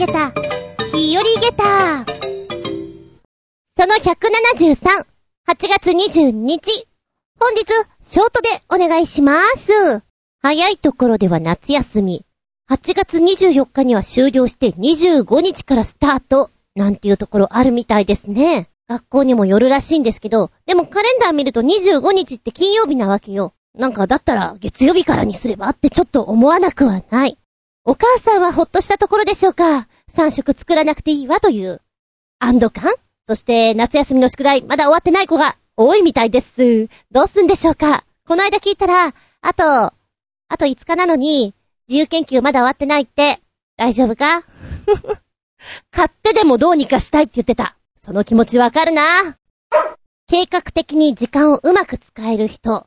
げた、日和げた。その173、8月22日。本日、ショートでお願いします。早いところでは夏休み。8月24日には終了して25日からスタート。なんていうところあるみたいですね。学校にもよるらしいんですけど、でもカレンダー見ると25日って金曜日なわけよ。なんかだったら月曜日からにすればってちょっと思わなくはない。お母さんはほっとしたところでしょうか ?3 食作らなくていいわという安堵感？そして夏休みの宿題まだ終わってない子が多いみたいです。どうすんでしょうかこの間聞いたら、あと、あと5日なのに自由研究まだ終わってないって大丈夫か？買ってでもどうにかしたいって言ってた。その気持ちわかるな。計画的に時間をうまく使える人。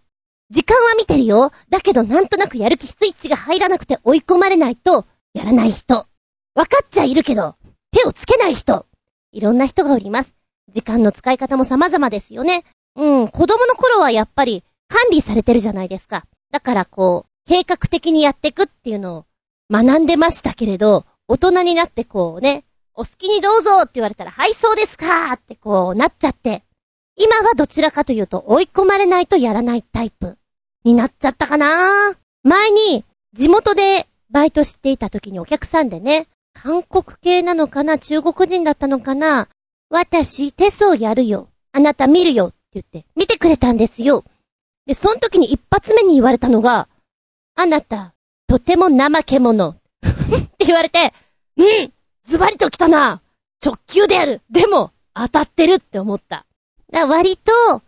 時間は見てるよ。だけどなんとなくやる気スイッチが入らなくて追い込まれないと、やらない人。わかっちゃいるけど、手をつけない人。いろんな人がおります。時間の使い方も様々ですよね。うん、子供の頃はやっぱり管理されてるじゃないですか。だからこう、計画的にやっていくっていうのを学んでましたけれど、大人になってこうね、お好きにどうぞって言われたら、はい、そうですかってこうなっちゃって、今はどちらかというと追い込まれないとやらないタイプ。になっちゃったかな？前に、地元でバイトしていた時にお客さんでね、韓国系なのかな？中国人だったのかな？私、手相やるよ。あなた見るよ。って言って、見てくれたんですよ。で、その時に一発目に言われたのが、あなた、とても怠け者。って言われて、うんズバリと来たな直球であるでも、当たってるって思った。だ割と、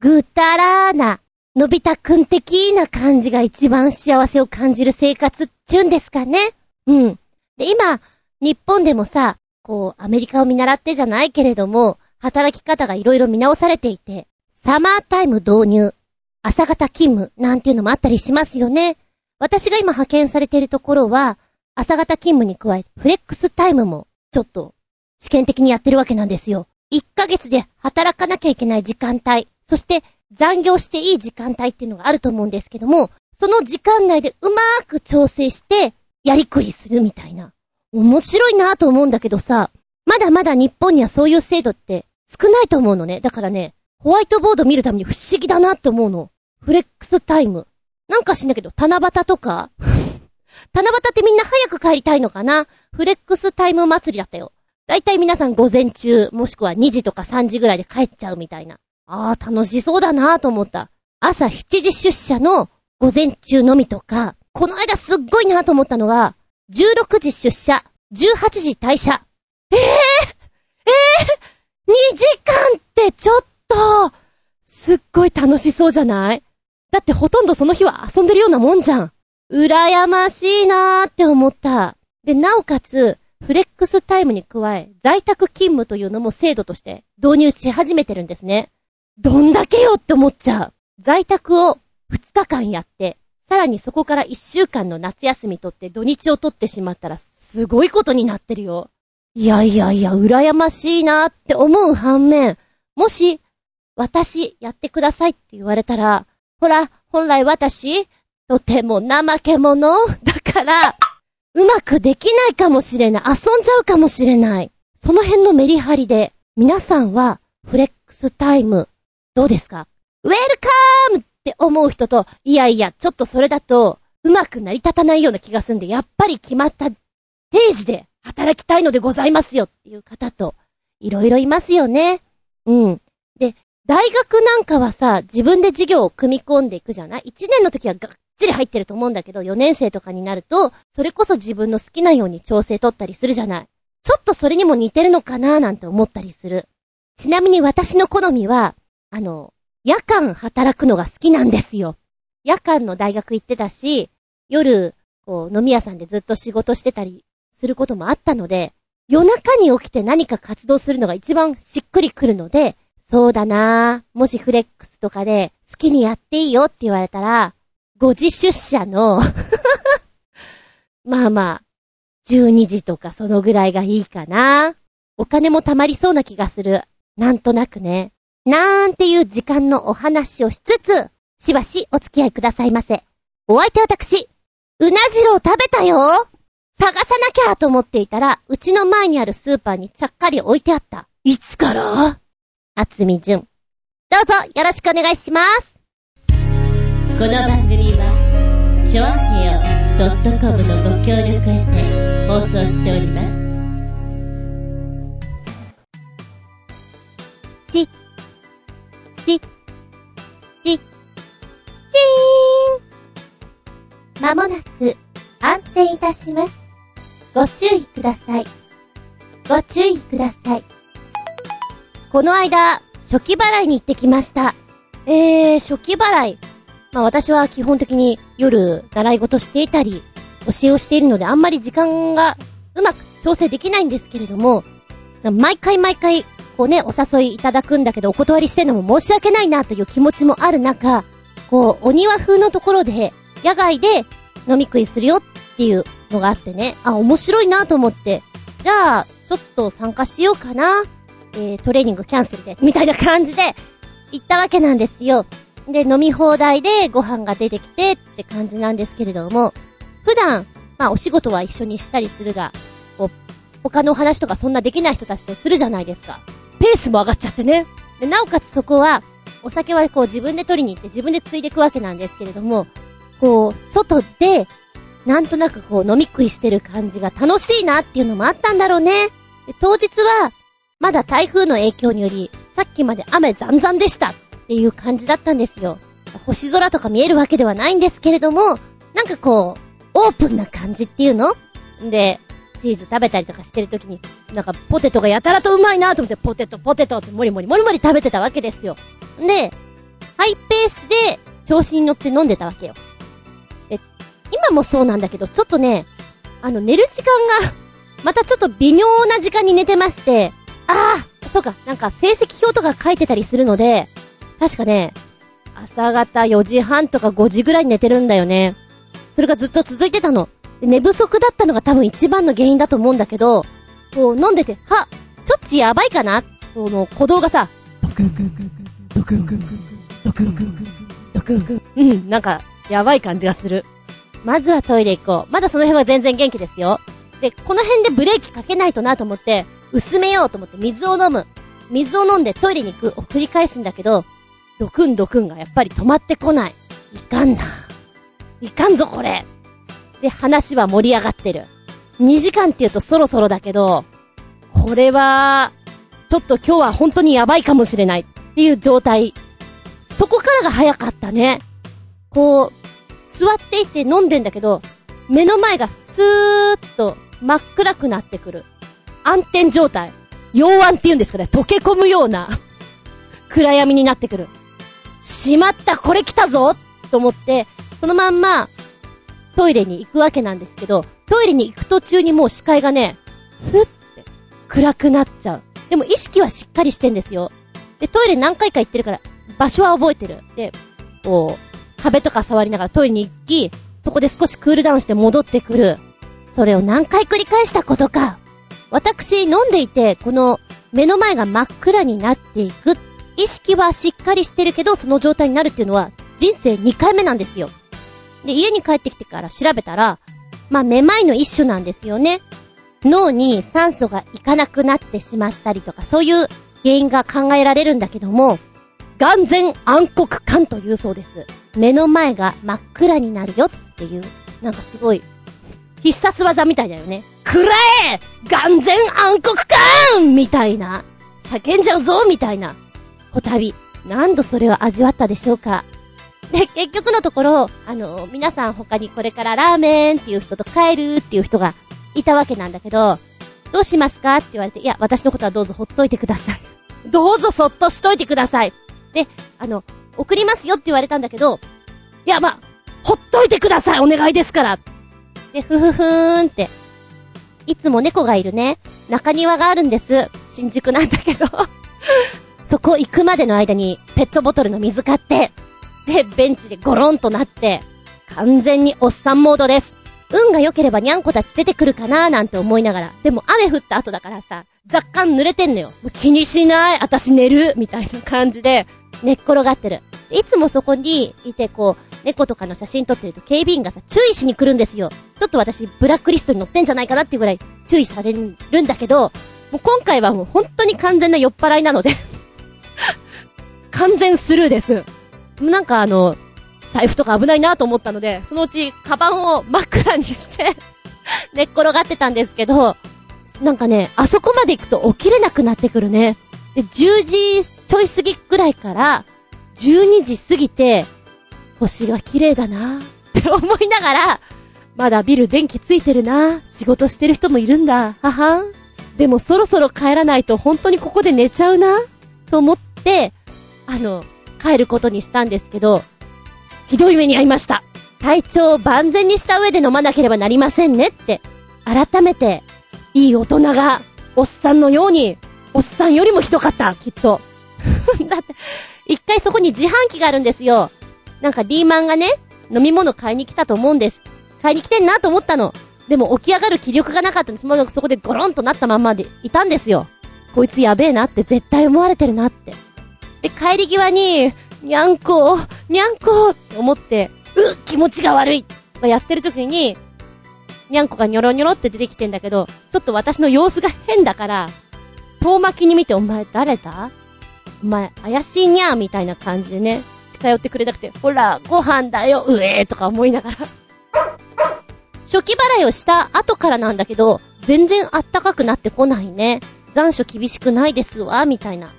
ぐたらーな、のび太くん的な感じが一番幸せを感じる生活っちゅうんですかね。うん。で、今、日本でもさ、こう、アメリカを見習ってじゃないけれども、働き方がいろいろ見直されていて、サマータイム導入、朝型勤務なんていうのもあったりしますよね。私が今派遣されているところは、朝型勤務に加え、フレックスタイムも、ちょっと、試験的にやってるわけなんですよ。1ヶ月で働かなきゃいけない時間帯、そして残業していい時間帯っていうのがあると思うんですけども、その時間内でうまーく調整して、やりくりするみたいな。面白いなと思うんだけどさ、まだまだ日本にはそういう制度って少ないと思うのね。だからね、ホワイトボード見るために不思議だなって思うの。フレックスタイム。なんか知んだけど、七夕とか 七夕ってみんな早く帰りたいのかな？フレックスタイム祭りだったよ。だいたい皆さん午前中、もしくは2時とか3時ぐらいで帰っちゃうみたいな。ああ、楽しそうだなと思った。朝7時出社の午前中のみとか、この間すっごいなと思ったのが、16時出社、18時退社。ええー、ええー、2時間ってちょっと、すっごい楽しそうじゃない？だってほとんどその日は遊んでるようなもんじゃん。羨ましいなーって思った。で、なおかつ、フレックスタイムに加え、在宅勤務というのも制度として導入し始めてるんですね。どんだけよって思っちゃう。在宅を2日間やって、さらにそこから1週間の夏休み取って土日を取ってしまったらすごいことになってるよ。いやいやいや、羨ましいなって思う反面、もし、私、やってくださいって言われたら、ほら、本来私、とても怠け者だから、うまくできないかもしれない。遊んじゃうかもしれない。その辺のメリハリで、皆さんは、フレックスタイム、どうですか？ウェルカームって思う人と、いやいや、ちょっとそれだと、うまく成り立たないような気がするんで、やっぱり決まった定時で働きたいのでございますよっていう方と、いろいろいますよね。うん。で、大学なんかはさ、自分で授業を組み込んでいくじゃない ?1 年の時はがっちり入ってると思うんだけど、4年生とかになると、それこそ自分の好きなように調整取ったりするじゃない？ちょっとそれにも似てるのかな？なんて思ったりする。ちなみに私の好みは、あの、夜間働くのが好きなんですよ。夜間の大学行ってたし、夜、こう、飲み屋さんでずっと仕事してたりすることもあったので、夜中に起きて何か活動するのが一番しっくりくるので、そうだなぁもしフレックスとかで好きにやっていいよって言われたら、5時出社の まあまあ、12時とかそのぐらいがいいかな。お金も貯まりそうな気がする。なんとなくね。なんていう時間のお話をしつつ、しばしお付き合いくださいませ。お相手私、うなじろう食べたよ探さなきゃと思っていたら、うちの前にあるスーパーにちゃっかり置いてあった。いつから？あつみじゅん。どうぞよろしくお願いします。この番組は、ちょあへよ .com のご協力へて放送しております。ち、ち、ちーん。まもなく安定いたします。ご注意ください。ご注意ください。この間、初期払いに行ってきました。えー、初期払い。まあ私は基本的に夜習い事していたり、教えをしているのであんまり時間がうまく調整できないんですけれども、毎回毎回、こうね、お誘いいただくんだけどお断りしてるのも申し訳ないなという気持ちもある中、こう、お庭風のところで、野外で飲み食いするよっていうのがあってね、あ、面白いなと思って、じゃあ、ちょっと参加しようかな、えー、トレーニングキャンセルで、みたいな感じで、行ったわけなんですよ。で、飲み放題でご飯が出てきてって感じなんですけれども、普段、まあお仕事は一緒にしたりするが、こう、他のお話とかそんなできない人たちとするじゃないですか。ペースも上がっちゃってね。で、なおかつそこは、お酒はこう自分で取りに行って自分でついでいくわけなんですけれども、こう、外で、なんとなくこう飲み食いしてる感じが楽しいなっていうのもあったんだろうね。で当日は、まだ台風の影響により、さっきまで雨ざんざんでしたっていう感じだったんですよ。星空とか見えるわけではないんですけれども、なんかこう、オープンな感じっていうの？で、チーズ食べたりとかしてるときに、なんかポテトがやたらとうまいなと思って、ポテトポテトってもりもりもりもり食べてたわけですよ。で、ハイペースで調子に乗って飲んでたわけよ。で、今もそうなんだけど、ちょっとね、あの、寝る時間がまたちょっと微妙な時間に寝てまして、ああ、そうか、なんか成績表とか書いてたりするので、確かね、朝方4時半とか5時ぐらいに寝てるんだよね。それがずっと続いてたの。寝不足だったのが多分一番の原因だと思うんだけど、こう飲んでて、は、ちょっちやばいかな？この鼓動がさ、ドクンクンクンクン、ドクンクンクン、ドクンクンクン、ドクンクン。うん、なんか、やばい感じがする。まずはトイレ行こう。まだその辺は全然元気ですよ。で、この辺でブレーキかけないとなと思って、薄めようと思って水を飲む。水を飲んでトイレに行くを繰り返すんだけど、ドクンドクンがやっぱり止まってこない。いかんな。いかんぞこれ。で、話は盛り上がってる。2時間って言うとそろそろだけど、これは、ちょっと今日は本当にやばいかもしれないっていう状態。そこからが早かったね。こう、座っていて飲んでんだけど、目の前がスーッと真っ暗くなってくる。暗転状態。溶暗って言うんですかね。溶け込むような 暗闇になってくる。しまったこれ来たぞと思って、そのまんま、トイレに行くわけなんですけど、トイレに行く途中にもう視界がね、ふって、暗くなっちゃう。でも意識はしっかりしてんですよ。で、トイレ何回か行ってるから、場所は覚えてる。で、こう、壁とか触りながらトイレに行き、そこで少しクールダウンして戻ってくる。それを何回繰り返したことか。私、飲んでいて、この、目の前が真っ暗になっていく。意識はしっかりしてるけど、その状態になるっていうのは、人生2回目なんですよ。で、家に帰ってきてから調べたら、まあ、めまいの一種なんですよね。脳に酸素がいかなくなってしまったりとか、そういう原因が考えられるんだけども、眼前暗黒感というそうです。目の前が真っ暗になるよっていう、なんかすごい、必殺技みたいだよね。くらえ眼前暗黒感みたいな。叫んじゃうぞみたいな。こたび、何度それを味わったでしょうかで、結局のところ、あの、皆さん他にこれからラーメンっていう人と帰るっていう人がいたわけなんだけど、どうしますかって言われて、いや、私のことはどうぞほっといてください。どうぞそっとしといてください。で、あの、送りますよって言われたんだけど、いや、まあ、ほっといてくださいお願いですからで、ふふふーんって。いつも猫がいるね。中庭があるんです。新宿なんだけど そこ行くまでの間に、ペットボトルの水買って、で、ベンチでゴロンとなって、完全におっさんモードです。運が良ければにゃんこたち出てくるかなーなんて思いながら。でも雨降った後だからさ、雑感濡れてんのよ。気にしない、私寝るみたいな感じで、寝っ転がってる。いつもそこにいてこう、猫とかの写真撮ってると警備員がさ、注意しに来るんですよ。ちょっと私、ブラックリストに載ってんじゃないかなっていうぐらい注意されるんだけど、もう今回はもう本当に完全な酔っ払いなので 完全スルーです。なんかあの、財布とか危ないなと思ったので、そのうち、カバンを真っ暗にして 寝っ転がってたんですけど、なんかね、あそこまで行くと起きれなくなってくるね。で、10時ちょい過ぎぐらいから、12時過ぎて、星が綺麗だなって思いながら、まだビル電気ついてるな仕事してる人もいるんだ。ははん。でもそろそろ帰らないと本当にここで寝ちゃうなと思って、あの、帰ることにしたんですけど、ひどい目に遭いました。体調を万全にした上で飲まなければなりませんねって、改めて、いい大人が、おっさんのように、おっさんよりもひどかった、きっと。だって、一回そこに自販機があるんですよ。なんかリーマンがね、飲み物買いに来たと思うんです。買いに来てんなと思ったの。でも起き上がる気力がなかったんです。もうそこでゴロンとなったままでいたんですよ。こいつやべえなって絶対思われてるなって。で、帰り際に、にゃんこ、にゃんこって思って、うっ気持ちが悪いやってる時に、にゃんこがニョロニョロって出てきてんだけど、ちょっと私の様子が変だから、遠巻きに見てお前誰だ？お前怪しいにゃーみたいな感じでね、近寄ってくれなくて、ほら、ご飯だよ、うえーとか思いながら初期払いをした後からなんだけど、全然あったかくなってこないね。残暑厳しくないですわ、みたいな。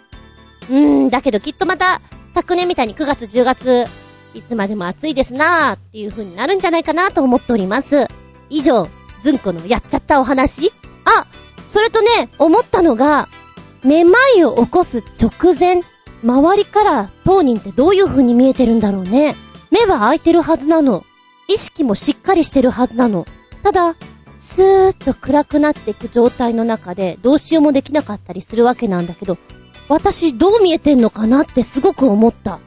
うーん、だけどきっとまた、昨年みたいに9月10月、いつまでも暑いですなーっていう風になるんじゃないかなと思っております。以上、ずんこのやっちゃったお話あ、それとね、思ったのが、めまいを起こす直前、周りから当人ってどういう風に見えてるんだろうね。目は開いてるはずなの。意識もしっかりしてるはずなの。ただ、スーッと暗くなっていく状態の中でどうしようもできなかったりするわけなんだけど、私どう見えてんのかなってすごく思った。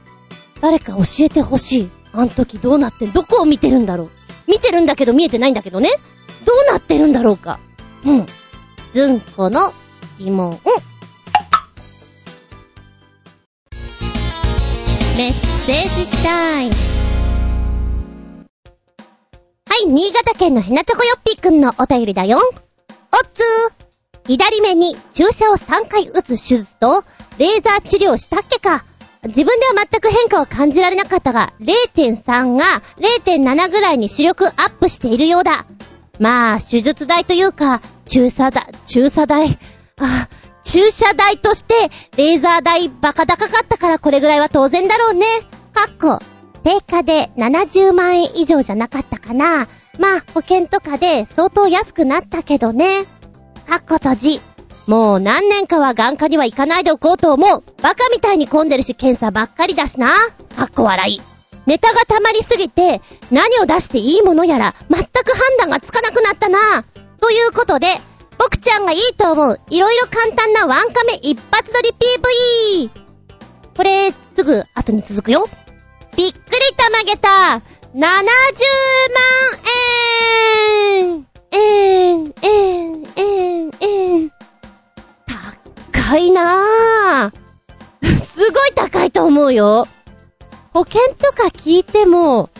誰か教えてほしい。あの時どうなってん、どこを見てるんだろう。見てるんだけど見えてないんだけどね。どうなってるんだろうか。うん。ずんこの疑問。メッセージタイム。はい、新潟県のヘナチョコヨッピーくんのお便りだよ。おっつー。左目に注射を3回打つ手術と、レーザー治療したっけか。自分では全く変化を感じられなかったが、0.3が0.7ぐらいに視力アップしているようだ。まあ、手術代というか、注射だ、注射代。あ、注射代として、レーザー代バカ高かったからこれぐらいは当然だろうね。かっこ、定価で70万円以上じゃなかったかな。まあ、保険とかで相当安くなったけどね。かっこ閉じ。もう何年かは眼科には行かないでおこうと思う。バカみたいに混んでるし検査ばっかりだしな。かっこ笑い。ネタが溜まりすぎて、何を出していいものやら、全く判断がつかなくなったな。ということで、僕ちゃんがいいと思う、いろいろ簡単なワンカメ一発撮り PV! これ、すぐ後に続くよ。びっくりたまげた !70 万円円、円、円、円。高いなぁ。すごい高いと思うよ。保険とか聞いても、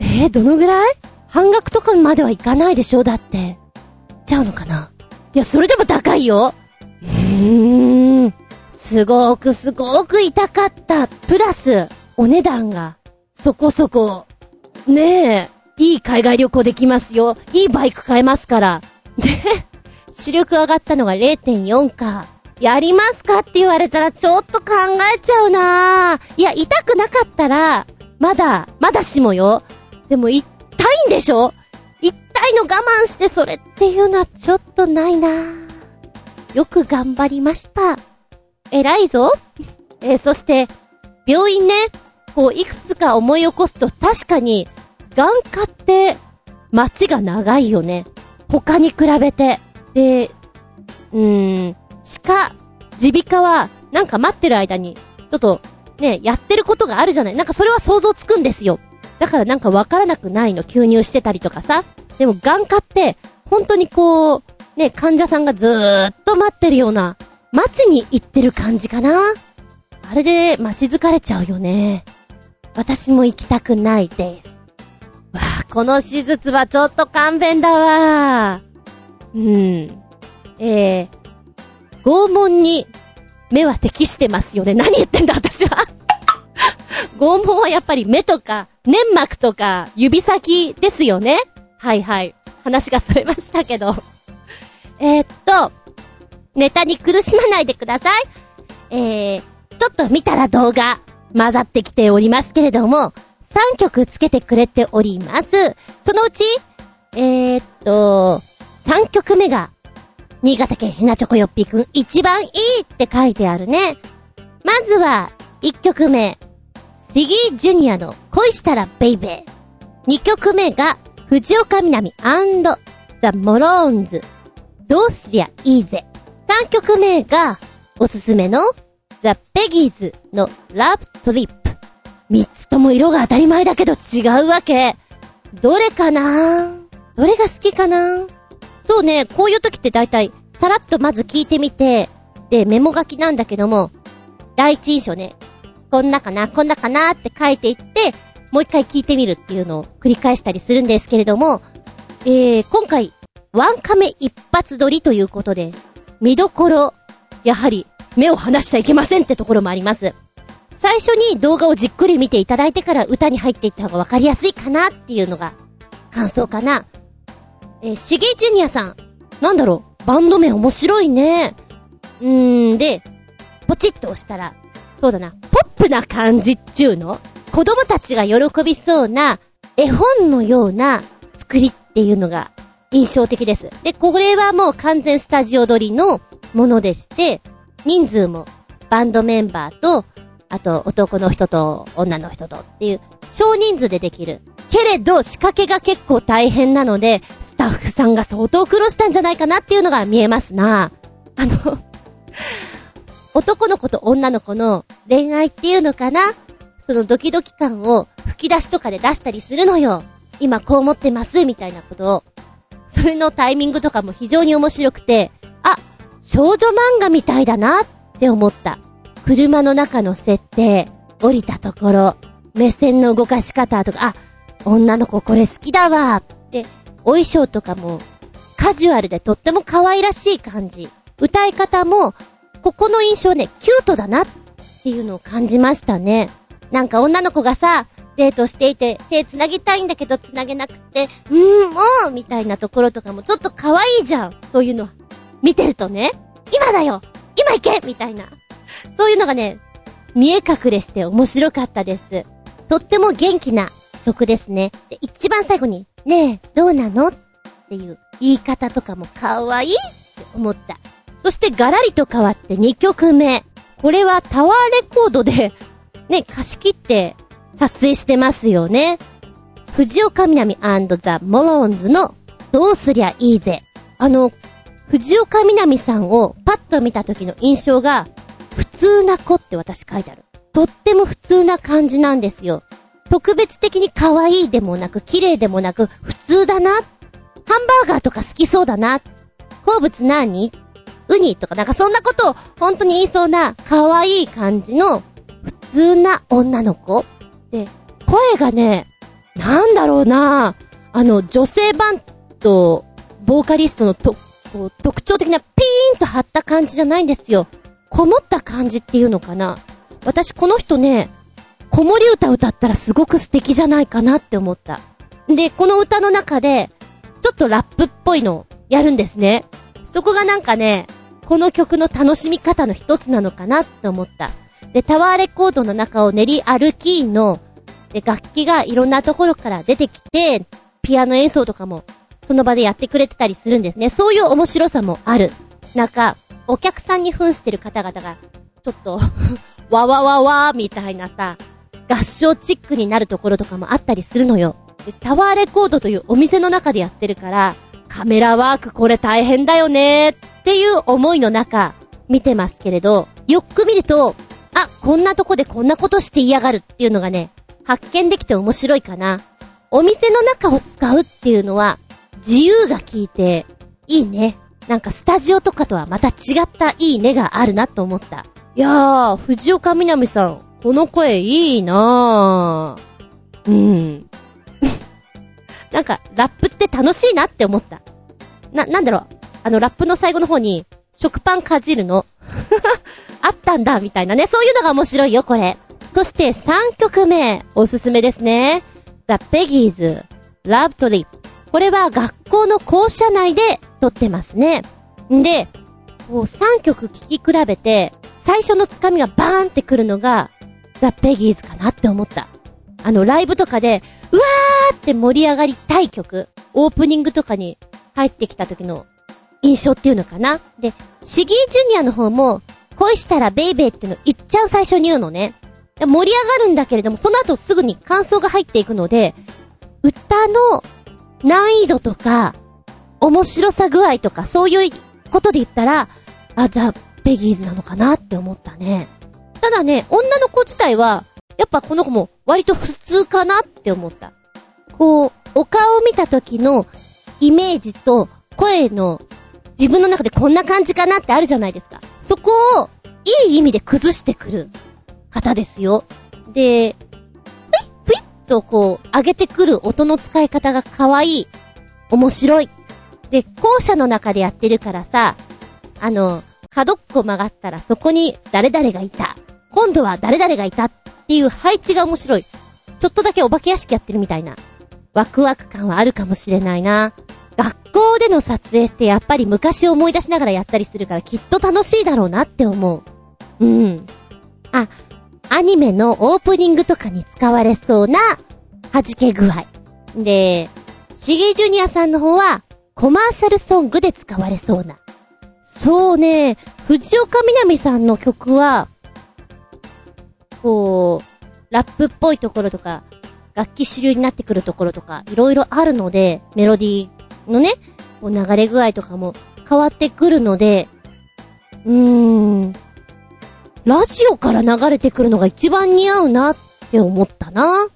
えー、どのぐらい？半額とかまではいかないでしょ？だって。ちゃうのかな？いや、それでも高いよ。うーん。すごくすごく痛かった。プラス、お値段が、そこそこ、ねえ、いい海外旅行できますよ。いいバイク買えますから。で、視力上がったのが0.4か。やりますかって言われたらちょっと考えちゃうないや、痛くなかったら、まだ、まだしもよ。でも痛いんでしょ？痛いの我慢してそれっていうのはちょっとないなよく頑張りました。偉いぞ。えー、そして、病院ね、こう、いくつか思い起こすと確かに、眼科って、街が長いよね。他に比べて。で、うーん、鹿、耳鼻科は、なんか待ってる間に、ちょっと、ね、やってることがあるじゃない。なんかそれは想像つくんですよ。だからなんかわからなくないの、吸入してたりとかさ。でも眼科って、本当にこう、ね、患者さんがずーっと待ってるような、街に行ってる感じかな。あれで待ち疲れちゃうよね。私も行きたくないです。わあ、この手術はちょっと勘弁だわ。うん。えー、拷問に目は適してますよね。何言ってんだ、私は。拷問はやっぱり目とか、粘膜とか、指先ですよね。はいはい。話がそれましたけど。え、っと、ネタに苦しまないでください。えー、ちょっと見たら動画混ざってきておりますけれども、3曲つけてくれております。そのうち、えー、っと、3曲目が、新潟県ヘナチョコヨッピーくん一番いいって書いてあるね。まずは、1曲目、 Shiggy Jr.の恋したらベイベー。2曲目が、藤岡みなみザ・モローンズ。どうすりゃいいぜ。3曲目が、おすすめの、 the peggies の LOVE TRIP。3つとも色が当たり前だけど違うわけ。どれかな？どれが好きかな？そうね、こういう時って大体、さらっとまず聞いてみて、で、メモ書きなんだけども、第一印象ね、こんなかな、こんなかなって書いていって、もう一回聞いてみるっていうのを繰り返したりするんですけれども、えー、今回、ワンカメ一発撮りということで、見どころ、やはり、目を離しちゃいけませんってところもあります。最初に動画をじっくり見ていただいてから歌に入っていった方がわかりやすいかなっていうのが、感想かな。えー、しげジュニアさん。なんだろう、バンド名面白いね。うーん、で、ポチッと押したら、そうだな、ポップな感じっちゅうの？子供たちが喜びそうな、絵本のような作りっていうのが印象的です。で、これはもう完全スタジオ撮りのものでして、人数もバンドメンバーと、あと男の人と女の人とっていう少人数でできる。けれど仕掛けが結構大変なので、スタッフさんが相当苦労したんじゃないかなっていうのが見えますな。あの 男の子と女の子の恋愛っていうのかな？そのドキドキ感を吹き出しとかで出したりするのよ。今こう思ってます、みたいなことを。それのタイミングとかも非常に面白くて、あ、少女漫画みたいだなって思った。車の中の設定、降りたところ、目線の動かし方とか、あ、女の子これ好きだわって、お衣装とかもカジュアルでとっても可愛らしい感じ。歌い方も、ここの印象ね、キュートだなっていうのを感じましたね。なんか女の子がさ、デートしていて、手繋ぎたいんだけど繋げなくて、うーん、もうみたいなところとかもちょっと可愛いじゃん。そういうの。見てるとね、今だよ今行けみたいな。そういうのがね、見え隠れして面白かったです。とっても元気な曲ですね。で、一番最後に、ねえ、どうなのっていう言い方とかも可愛いって思った。そしてガラリと変わって2曲目。これはタワーレコードで、ね、貸し切って撮影してますよね。藤岡みなみザ・モローンズのどうすりゃいいぜ。あの、藤岡みなみさんをパッと見た時の印象が、通な子って私書いてある。とっても普通な感じなんですよ。特別的に可愛いでもなく、綺麗でもなく、普通だな。ハンバーガーとか好きそうだな。好物何？ウニとかなんかそんなことを本当に言いそうな可愛い感じの普通な女の子で、声がね、なんだろうなあの、女性版と、ボーカリストのと、特徴的なピーンと張った感じじゃないんですよ。こもった感じっていうのかな。私この人ね、子守歌歌ったらすごく素敵じゃないかなって思った。で、この歌の中で、ちょっとラップっぽいのをやるんですね。そこがなんかね、この曲の楽しみ方の一つなのかなって思った。で、タワーレコードの中を練り歩きの、で、楽器がいろんなところから出てきて、ピアノ演奏とかも、その場でやってくれてたりするんですね。そういう面白さもある。なんか、お客さんに扮してる方々が、ちょっと わわわわーみたいなさ、合唱チックになるところとかもあったりするのよ。で、タワーレコードというお店の中でやってるから、カメラワークこれ大変だよねっていう思いの中、見てますけれど、よく見ると、あ、こんなとこでこんなことして嫌がるっていうのがね、発見できて面白いかな。お店の中を使うっていうのは、自由が効いて、いいね。なんかスタジオとかとはまた違ったいいねがあるなと思った。いやー、藤岡みなみさん、この声いいなぁ。うん。なんか、ラップって楽しいなって思った。な、なんだろう。あの、ラップの最後の方に、食パンかじるの。あったんだ、みたいなね。そういうのが面白いよ、これ。そして3曲目、おすすめですね。The Peggies, Love Trip。これは学校の校舎内で撮ってますね。んで、こう3曲聴き比べて、最初のつかみがバーンってくるのが、ザ・ペギーズかなって思った。あの、ライブとかで、うわーって盛り上がりたい曲、オープニングとかに入ってきた時の印象っていうのかな。で、シギージュニアの方も、恋したらベイベーっていうのいっちゃん最初に言うのね。盛り上がるんだけれども、その後すぐに感想が入っていくので、歌の難易度とか、面白さ具合とか、そういうことで言ったら、あ、ザ・ペギーズなのかなって思ったね。ただね、女の子自体は、やっぱこの子も割と普通かなって思った。こう、お顔を見た時のイメージと声の自分の中でこんな感じかなってあるじゃないですか。そこをいい意味で崩してくる方ですよ。で、とこう上げてくる音の使い方が可愛い。面白い。で、校舎の中でやってるからさ、あの、角っこ曲がったらそこに誰々がいた。今度は誰々がいたっていう配置が面白い。ちょっとだけお化け屋敷やってるみたいな。ワクワク感はあるかもしれないな。学校での撮影ってやっぱり昔思い出しながらやったりするからきっと楽しいだろうなって思う。うん。あ、アニメのオープニングとかに使われそうな弾け具合。で、シゲジュニアさんの方はコマーシャルソングで使われそうな。そうね、藤岡みなみさんの曲は、こう、ラップっぽいところとか、楽器主流になってくるところとか、いろいろあるので、メロディーのね、こう流れ具合とかも変わってくるので、うーん、ラジオから流れてくるのが一番似合うなって思ったな。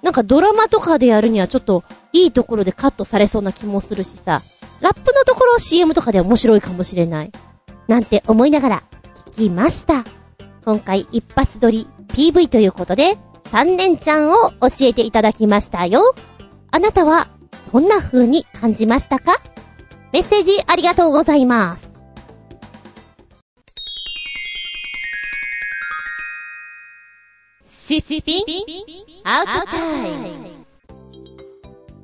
なんかドラマとかでやるにはちょっといいところでカットされそうな気もするしさ、ラップのところ CM とかで面白いかもしれない。なんて思いながら聞きました。今回一発撮り PV ということで、3連ちゃんを教えていただきましたよ。あなたはどんな風に感じましたか？メッセージありがとうございます。シシピンアウトタイム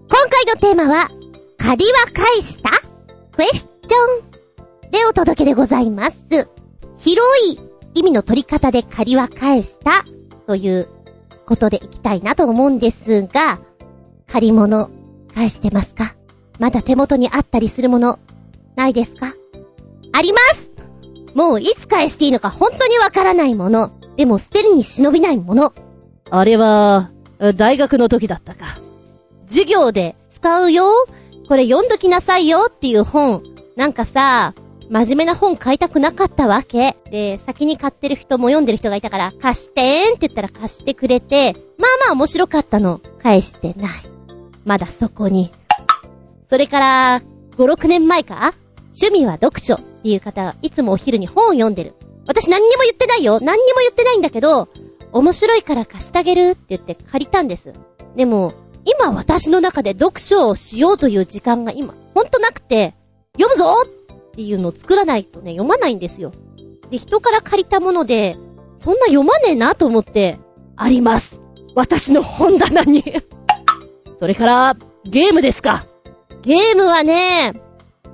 今回のテーマは、借りは返した。クエスチョン。でお届けでございます。広い意味の取り方で借りは返したということでいきたいなと思うんですが、借り物返してますか？まだ手元にあったりするものないですか？あります！もういつ返していいのか本当にわからないもの。でも捨てるに忍びないもの。あれは、大学の時だったか。授業で使うよこれ読んどきなさいよっていう本。なんかさ、真面目な本買いたくなかったわけ。で、先に買ってる人も読んでる人がいたから、貸してーんって言ったら貸してくれて、まあまあ面白かったの。返してない。まだそこに。それから、5、6年前か？趣味は読書っていう方はいつもお昼に本を読んでる。私何にも言ってないよ何にも言ってないんだけど、面白いから貸してあげるって言って借りたんです。でも、今私の中で読書をしようという時間が今、ほんとなくて、読むぞっていうのを作らないとね、読まないんですよ。で、人から借りたもので、そんな読まねえなと思って、あります。私の本棚に。それから、ゲームですか。ゲームはね、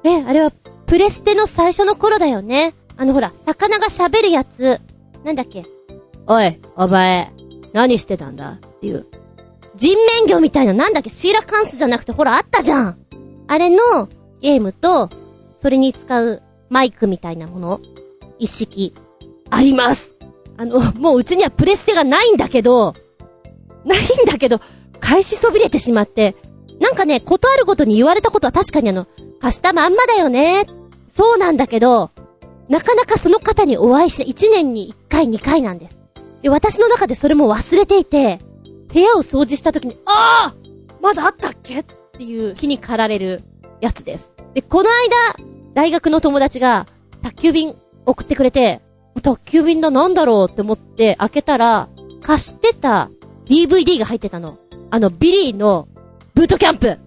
え、あれは、プレステの最初の頃だよね。あのほら、魚が喋るやつ。なんだっけ？おい、お前、何してたんだ？っていう。人面魚みたいな、なんだっけ？シーラカンスじゃなくて、ほら、あったじゃんあれの、ゲームと、それに使うマイクみたいなもの、一式、ありますあの、もううちにはプレステがないんだけど、ないんだけど、返しそびれてしまって、なんかね、ことあるごとに言われたことは確かにあの、貸したまんまだよね。そうなんだけど、なかなかその方にお会いして、1年に1回2回なんです。で、私の中でそれも忘れていて、部屋を掃除した時に、ああまだあったっけ？っていう気に駆られるやつです。で、この間、大学の友達が宅急便送ってくれて、宅急便だなんだろう？って思って開けたら、貸してた DVD が入ってたの。あの、ビリーのブートキャンプ。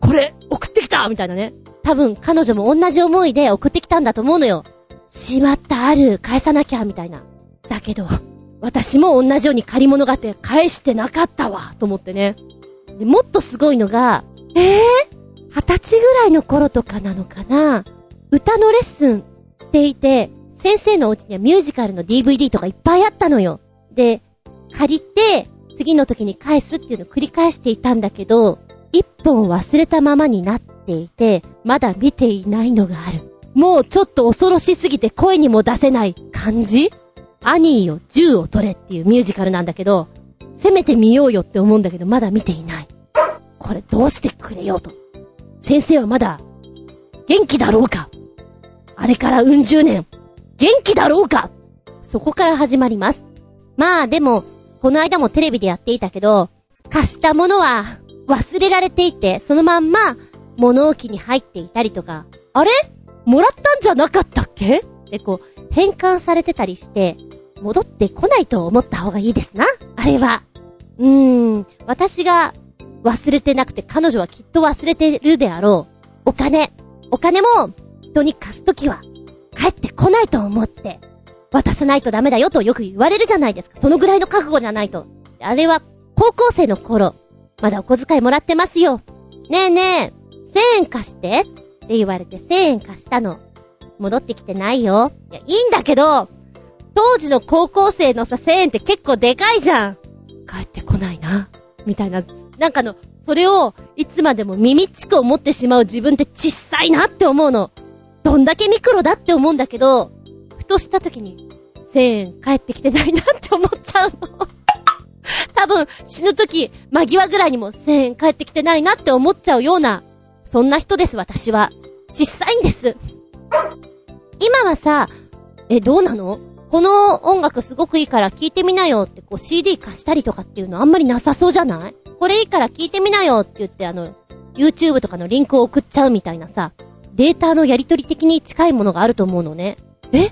これ、送ってきたみたいなね。多分、彼女も同じ思いで送ってきたんだと思うのよ。しまったある、返さなきゃ、みたいな。だけど、私も同じように借り物があって返してなかったわ、と思ってね。で、もっとすごいのが、ええー、二十歳ぐらいの頃とかなのかな？歌のレッスンしていて、先生のお家にはミュージカルの DVD とかいっぱいあったのよ。で、借りて、次の時に返すっていうのを繰り返していたんだけど、一本忘れたままになっていて、まだ見ていないのがある。もうちょっと恐ろしすぎて声にも出せない感じ？アニーよ、銃を取れっていうミュージカルなんだけど、せめて見ようよって思うんだけど、まだ見ていない。これどうしてくれようと。先生はまだ、元気だろうか？あれからうん十年、元気だろうか？そこから始まります。まあでも、この間もテレビでやっていたけど、貸したものは忘れられていて、そのまんま物置に入っていたりとか、あれ？もらったんじゃなかったっけ？でこう、変換されてたりして、戻ってこないと思った方がいいですな？あれは。うーん、私が忘れてなくて彼女はきっと忘れてるであろう。お金。お金も人に貸すときは帰ってこないと思って渡さないとダメだよとよく言われるじゃないですか。そのぐらいの覚悟じゃないと。あれは高校生の頃、まだお小遣いもらってますよ。ねえねえ、1000円貸してって言われて1000円貸したの。戻ってきてないよ。いや、いいんだけど、当時の高校生のさ、1000円って結構でかいじゃん。帰ってこないな。みたいな。なんかの、それを、いつまでも耳っちく思ってしまう自分って小さいなって思うの。どんだけミクロだって思うんだけど、ふとした時に、1000円帰ってきてないなって思っちゃうの。多分、死ぬ時、間際ぐらいにも1000円帰ってきてないなって思っちゃうような、そんな人です、私は。小さいんです。今はさ、え、どうなの？この音楽すごくいいから聴いてみなよってこう CD 貸したりとかっていうのあんまりなさそうじゃない？これいいから聴いてみなよって言ってあの、YouTube とかのリンクを送っちゃうみたいなさ、データのやり取り的に近いものがあると思うのね。え？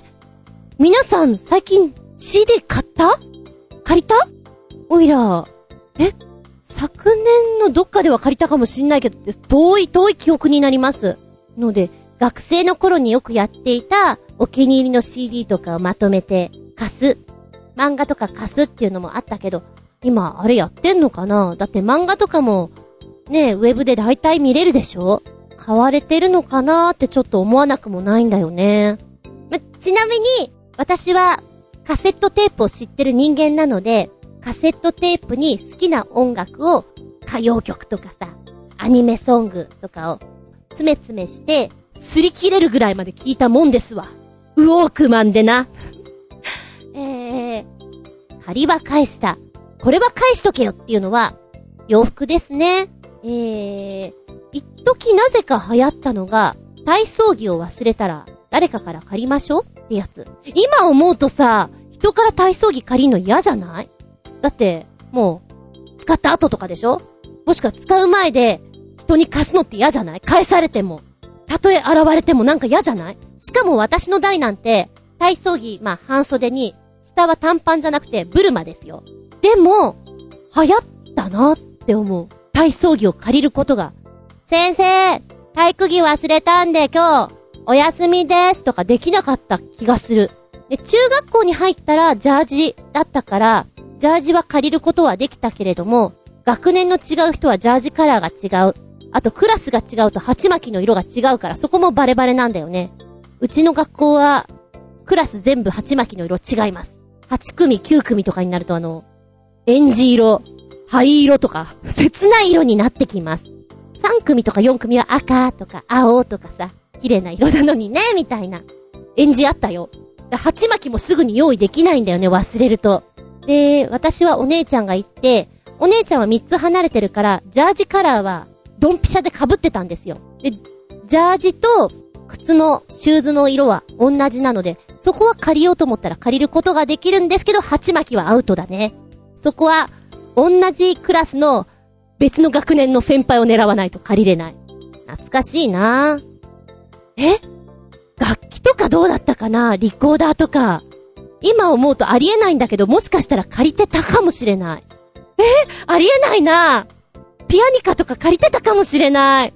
皆さん最近 CD 買った？借りた？おいら、え？昨年のどっかでは借りたかもしんないけど、遠い遠い記憶になります。ので、学生の頃によくやっていたお気に入りの CD とかをまとめて貸す。漫画とか貸すっていうのもあったけど、今あれやってんのかな？だって漫画とかも、ねウェブで大体見れるでしょ？買われてるのかなってちょっと思わなくもないんだよね。ま、ちなみに、私はカセットテープを知ってる人間なので、カセットテープに好きな音楽を歌謡曲とかさ、アニメソングとかを詰め詰めして擦り切れるぐらいまで聞いたもんですわ。ウォークマンでな。えー、借りは返した。これは返しとけよっていうのは、洋服ですね。えー、一時なぜか流行ったのが、体操着を忘れたら、誰かから借りましょうってやつ。今思うとさ、人から体操着借りるの嫌じゃない？だって、もう、使った後とかでしょ？もしくは使う前で、人に貸すのって嫌じゃない？返されても。たとえ現れてもなんか嫌じゃない？しかも私の代なんて、体操着、まあ、半袖に、下は短パンじゃなくて、ブルマですよ。でも、流行ったなって思う。体操着を借りることが。先生、体育着忘れたんで今日、お休みですとかできなかった気がする。で、中学校に入ったらジャージだったから、ジャージは借りることはできたけれども、学年の違う人はジャージカラーが違う。あとクラスが違うと鉢巻きの色が違うからそこもバレバレなんだよね。うちの学校は、クラス全部鉢巻きの色違います。8組、9組とかになるとあの、エンジ色、灰色とか、切ない色になってきます。3組とか4組は赤とか青とかさ、綺麗な色なのにね、みたいな。演じあったよ。鉢巻きもすぐに用意できないんだよね、忘れると。で、私はお姉ちゃんが行って、お姉ちゃんは3つ離れてるから、ジャージカラーはドンピシャで被ってたんですよ。で、ジャージと靴のシューズの色は同じなので、そこは借りようと思ったら借りることができるんですけど、鉢巻きはアウトだね。そこは、同じクラスの別の学年の先輩を狙わないと借りれない。懐かしいなえ？楽器とかどうだったかな？リコーダーとか。今思うとありえないんだけど、もしかしたら借りてたかもしれない。え？ありえないなピアニカとか借りてたかもしれない。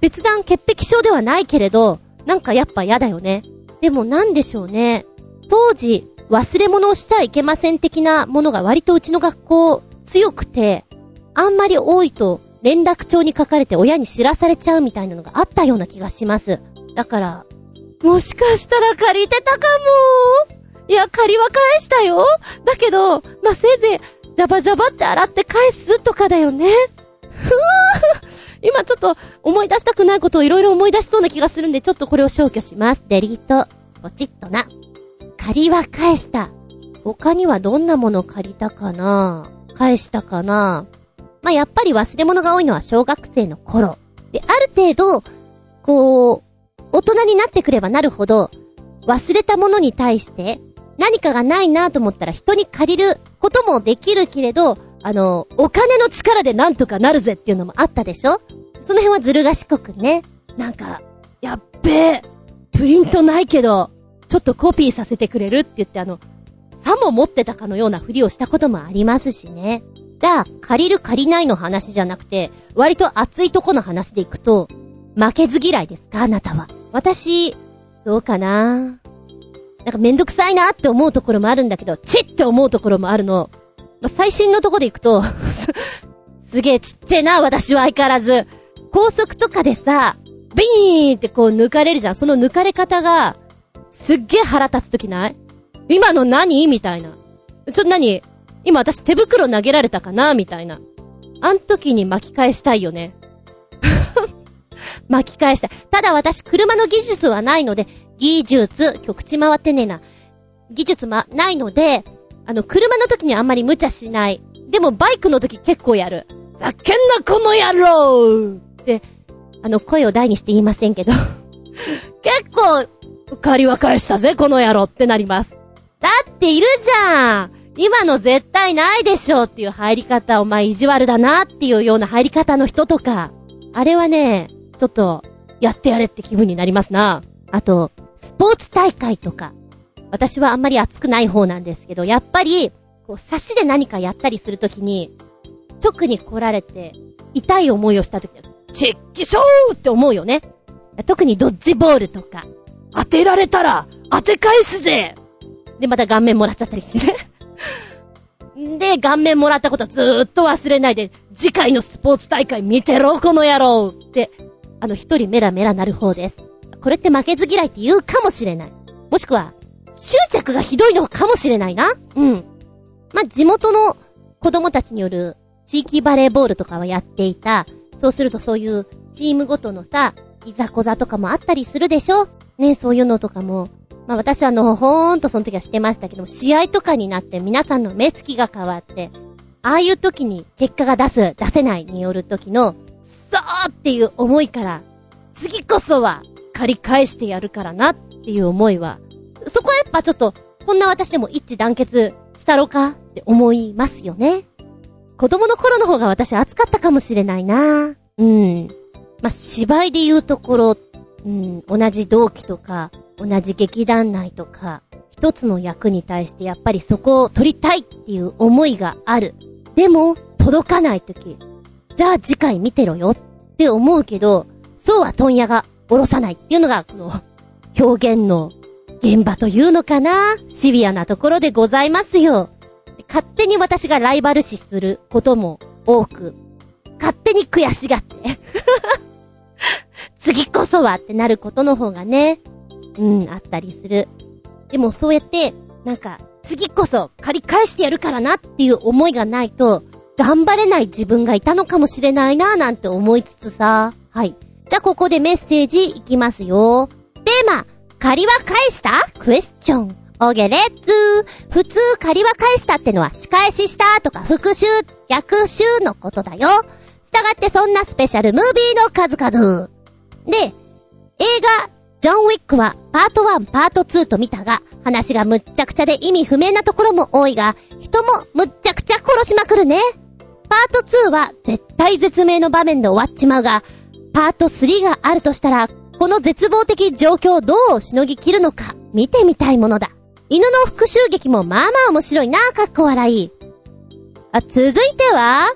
別段潔癖症ではないけれど、なんかやっぱ嫌だよね。でもなんでしょうね。当時、忘れ物をしちゃいけません的なものが割とうちの学校強くて、あんまり多いと連絡帳に書かれて親に知らされちゃうみたいなのがあったような気がします。だから、もしかしたら借りてたかもいや、借りは返したよだけど、まあ、せいぜい、ジャバジャバって洗って返すとかだよね。ふわー今ちょっと思い出したくないことをいろいろ思い出しそうな気がするんで、ちょっとこれを消去します。デリート。ポチッとな。借りは返した。他にはどんなもの借りたかな？返したかな？まあ、やっぱり忘れ物が多いのは小学生の頃。で、ある程度、こう、大人になってくればなるほど、忘れたものに対して、何かがないなと思ったら人に借りることもできるけれど、あの、お金の力でなんとかなるぜっていうのもあったでしょ？その辺はずる賢くね。なんか、やっべえ、プリントないけど、ちょっとコピーさせてくれるって言ってあの、さも持ってたかのようなふりをしたこともありますしね。だ、借りる借りないの話じゃなくて、割と熱いとこの話でいくと、負けず嫌いですか？あなたは。私、どうかな？なんかめんどくさいなって思うところもあるんだけど、チッって思うところもあるの。まあ、最新のとこでいくと、すげえちっちゃいな、私は相変わらず。高速とかでさ、ビーンってこう抜かれるじゃん。その抜かれ方が、すっげえ腹立つときない？今の何？みたいな。ちょっと何？今私手袋投げられたかな？みたいな。あん時に巻き返したいよね。巻き返したい。ただ私、車の技術はないので、技術、局地回ってねえな。技術ま、ないので、あの、車の時にあんまり無茶しない。でもバイクの時結構やる。ざけんなこの野郎って、あの、声を大にして言いませんけど。結構、借りは返したぜ、この野郎ってなります。だっているじゃん今の絶対ないでしょっていう入り方、お前意地悪だなっていうような入り方の人とか。あれはね、ちょっと、やってやれって気分になりますな。あと、スポーツ大会とか。私はあんまり熱くない方なんですけど、やっぱり、こう、差しで何かやったりするときに、直に来られて、痛い思いをしたときに、チェッキショーって思うよね。特にドッジボールとか。当てられたら、当て返すぜで、また顔面もらっちゃったりしてね。で、顔面もらったことずーっと忘れないで、次回のスポーツ大会見てろ、この野郎って、あの一人メラメラなる方です。これって負けず嫌いって言うかもしれない。もしくは、執着がひどいのかもしれないな。うん。まあ、地元の子供たちによる地域バレーボールとかはやっていた。そうするとそういうチームごとのさ、いざこざとかもあったりするでしょねそういうのとかも。まあ私はあの、ほーんとその時はしてましたけども、試合とかになって皆さんの目つきが変わって、ああいう時に結果が出す、出せないによる時の、そうっていう思いから、次こそは借り返してやるからなっていう思いは、そこはやっぱちょっと、こんな私でも一致団結したろかって思いますよね。子供の頃の方が私熱かったかもしれないなうん。まあ、芝居で言うところ、うん、同じ同期とか、同じ劇団内とか、一つの役に対してやっぱりそこを取りたいっていう思いがある。でも、届かないとき、じゃあ次回見てろよって思うけど、そうは問屋が下ろさないっていうのが、この、表現の現場というのかなシビアなところでございますよ。勝手に私がライバル視することも多く、勝手に悔しがって。次こそはってなることの方がね、うん、あったりする。でもそうやって、なんか、次こそ借り返してやるからなっていう思いがないと、頑張れない自分がいたのかもしれないなぁなんて思いつつさ。はい。じゃあここでメッセージいきますよ。テーマ、借りは返した？クエスチョン。おげレッツ普通借りは返したってのは仕返ししたとか復讐、逆襲のことだよ。したがってそんなスペシャルムービーの数々。で、映画、ジョン・ウィックはパート1、パート2と見たが、話がむっちゃくちゃで意味不明なところも多いが、人もむっちゃくちゃ殺しまくるね。パート2は絶対絶命の場面で終わっちまうが、パート3があるとしたら、この絶望的状況をどうしのぎ切るのか見てみたいものだ。犬の復讐劇もまあまあ面白いな、かっこ笑い。あ、続いては、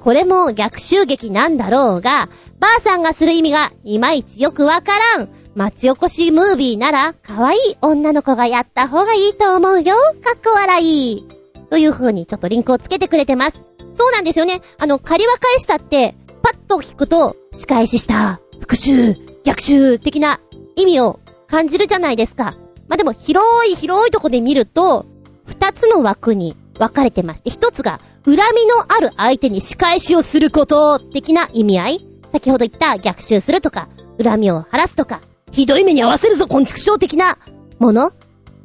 これも逆襲劇なんだろうが、ばあさんがする意味がいまいちよくわからん。町おこしムービーなら、可愛い女の子がやった方がいいと思うよ。かっこ笑い。という風にちょっとリンクをつけてくれてます。そうなんですよね。あの、仮は返したって、パッと聞くと、仕返しした、復讐、逆襲的な意味を感じるじゃないですか。まあ、でも広い広いとこで見ると、二つの枠に分かれてまして、一つが、恨みのある相手に仕返しをすること、的な意味合い先ほど言った逆襲するとか、恨みを晴らすとか、ひどい目に遭わせるぞ、昆虫症的なもの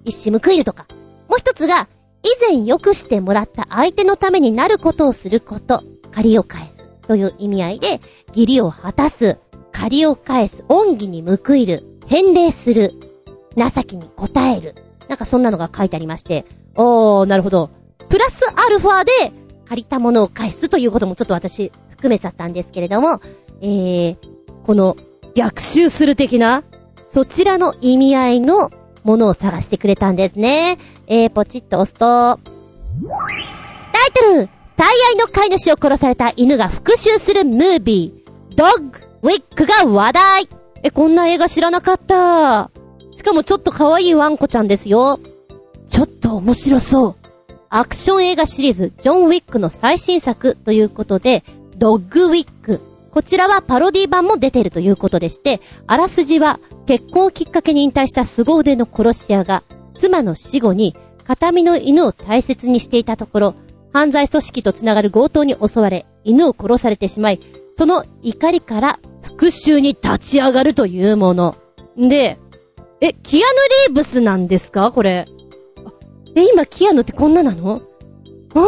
一矢報いるとか。もう一つが、以前良くしてもらった相手のためになることをすること、借りを返す。という意味合いで、義理を果たす、借りを返す、恩義に報いる、返礼する、情けに応える。なんかそんなのが書いてありまして、おー、なるほど。プラスアルファで、借りたものを返すということもちょっと私、含めちゃったんですけれども、えー、この、逆襲する的な、そちらの意味合いのものを探してくれたんですね。えー、ポチッと押すと、タイトル最愛の飼い主を殺された犬が復讐するムービー、ドッグウィックが話題え、こんな映画知らなかった。しかもちょっと可愛いワンコちゃんですよ。ちょっと面白そう。アクション映画シリーズ、ジョン・ウィックの最新作ということで、ドッグウィック。こちらはパロディ版も出てるということでして、あらすじは結婚をきっかけに引退した凄腕の殺し屋が、妻の死後に形見の犬を大切にしていたところ、犯罪組織とつながる強盗に襲われ、犬を殺されてしまい、その怒りから復讐に立ち上がるというもの。で、え、キアヌ・リーブスなんですか？これ。え、今キアヌってこんななの？うーん。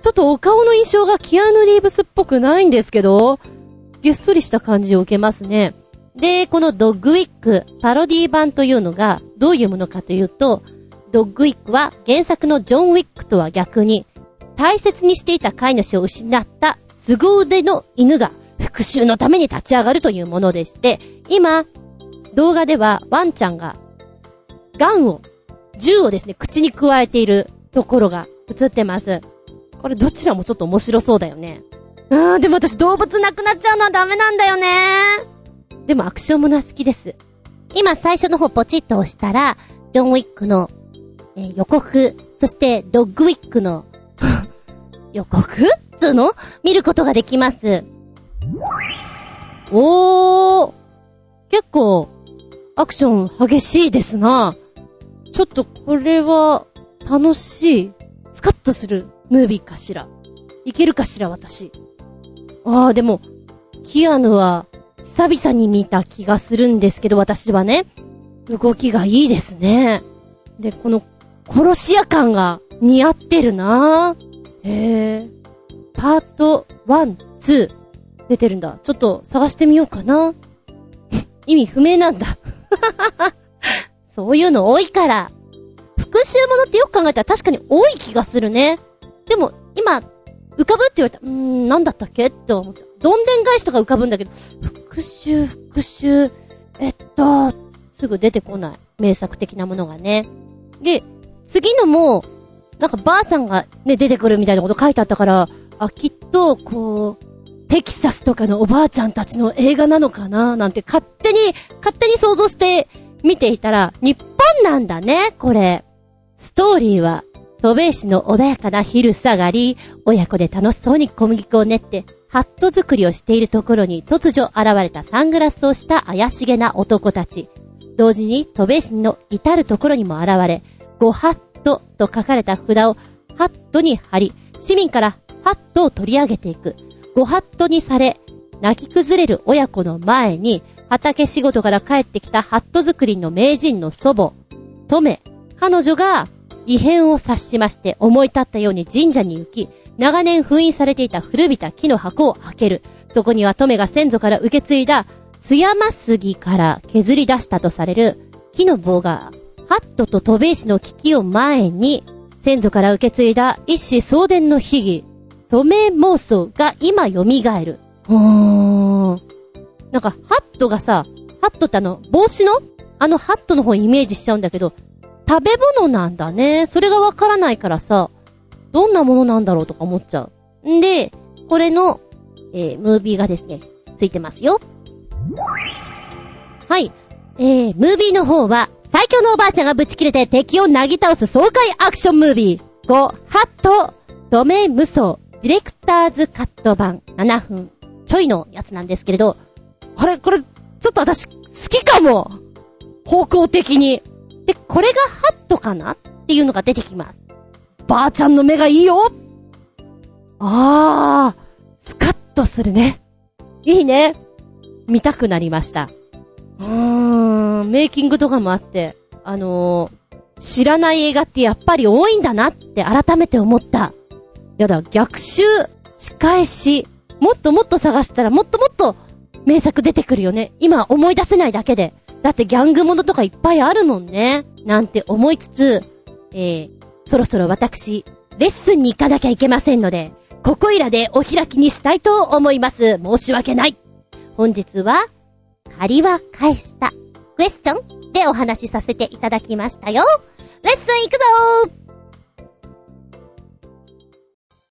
ちょっとお顔の印象がキアヌ・リーブスっぽくないんですけど、ゆっそりした感じを受けますね。で、このドッグウィック、パロディ版というのがどういうものかというと、ドッグウィックは原作のジョン・ウィックとは逆に、大切にしていた飼い主を失った凄腕の犬が復讐のために立ち上がるというものでして、今、動画ではワンちゃんが、ガンを、銃をですね、口に加えているところが映ってます。これどちらもちょっと面白そうだよね。うーん、でも私動物なくなっちゃうのはダメなんだよね。でもアクションものは好きです。今最初の方ポチッと押したら、ジョン・ウィックの、えー予告、そしてドッグウィックの予告っつうの？見ることができます。おー、結構、アクション激しいですな。ちょっとこれは、楽しい、スカッとするムービーかしら。いけるかしら、私。あー、でも、キアヌは、久々に見た気がするんですけど、私はね。動きがいいですね。で、この、殺し屋感が似合ってるなへえ。パート1、2出てるんだ。ちょっと探してみようかな。意味不明なんだ。そういうの多いから。復讐ものってよく考えたら確かに多い気がするね。でも、今、浮かぶって言われたら、うーん、なんだったっけ？って思っちゃう。どんでん返しとか浮かぶんだけど、復讐、復讐、えっと、すぐ出てこない。名作的なものがね。で、次のも、なんかばあさんがね、出てくるみたいなこと書いてあったから、あ、きっと、こう、テキサスとかのおばあちゃんたちの映画なのかななんて勝手に、勝手に想像して見ていたら、日本なんだね、これ。ストーリーは、渡米市の穏やかな昼下がり、親子で楽しそうに小麦粉を練って、ハット作りをしているところに突如現れたサングラスをした怪しげな男たち。同時に渡米市の至るところにも現れ、ごハットと書かれた札をハットに貼り、市民からハットを取り上げていく。ごハットにされ、泣き崩れる親子の前に、畑仕事から帰ってきたハット作りの名人の祖母、トメ、彼女が異変を察しまして思い立ったように神社に行き、長年封印されていた古びた木の箱を開ける。そこにはトメが先祖から受け継いだ、津山杉から削り出したとされる木の棒が、ハットと渡米市の危機を前に、先祖から受け継いだ一子相伝の秘技、トメ妄想が今蘇る。うーん。なんか、ハットがさ、ハットってあの、帽子の？あのハットの方イメージしちゃうんだけど、食べ物なんだね。それがわからないからさ、どんなものなんだろうとか思っちゃう。んで、これの、えー、ムービーがですね、ついてますよ。はい。えー、ムービーの方は、最強のおばあちゃんがぶち切れて敵をなぎ倒す爽快アクションムービー。5、ハット、ドメ無双、ディレクターズカット版、7分、ちょいのやつなんですけれど、あれ、これ、ちょっと私、好きかも方向的に。で、これがハットかなっていうのが出てきます。ばあちゃんの目がいいよあー、スカッとするね。いいね。見たくなりました。うーん、メイキングとかもあって、あのー、知らない映画ってやっぱり多いんだなって改めて思った。やだ、逆襲、仕返し、もっともっと探したらもっともっと名作出てくるよね。今思い出せないだけで。だってギャングものとかいっぱいあるもんね。なんて思いつつ、えー、そろそろ私、レッスンに行かなきゃいけませんので、ここいらでお開きにしたいと思います。申し訳ない。本日は、借りは返した、クエスチョンでお話しさせていただきましたよ。レッスン行くぞ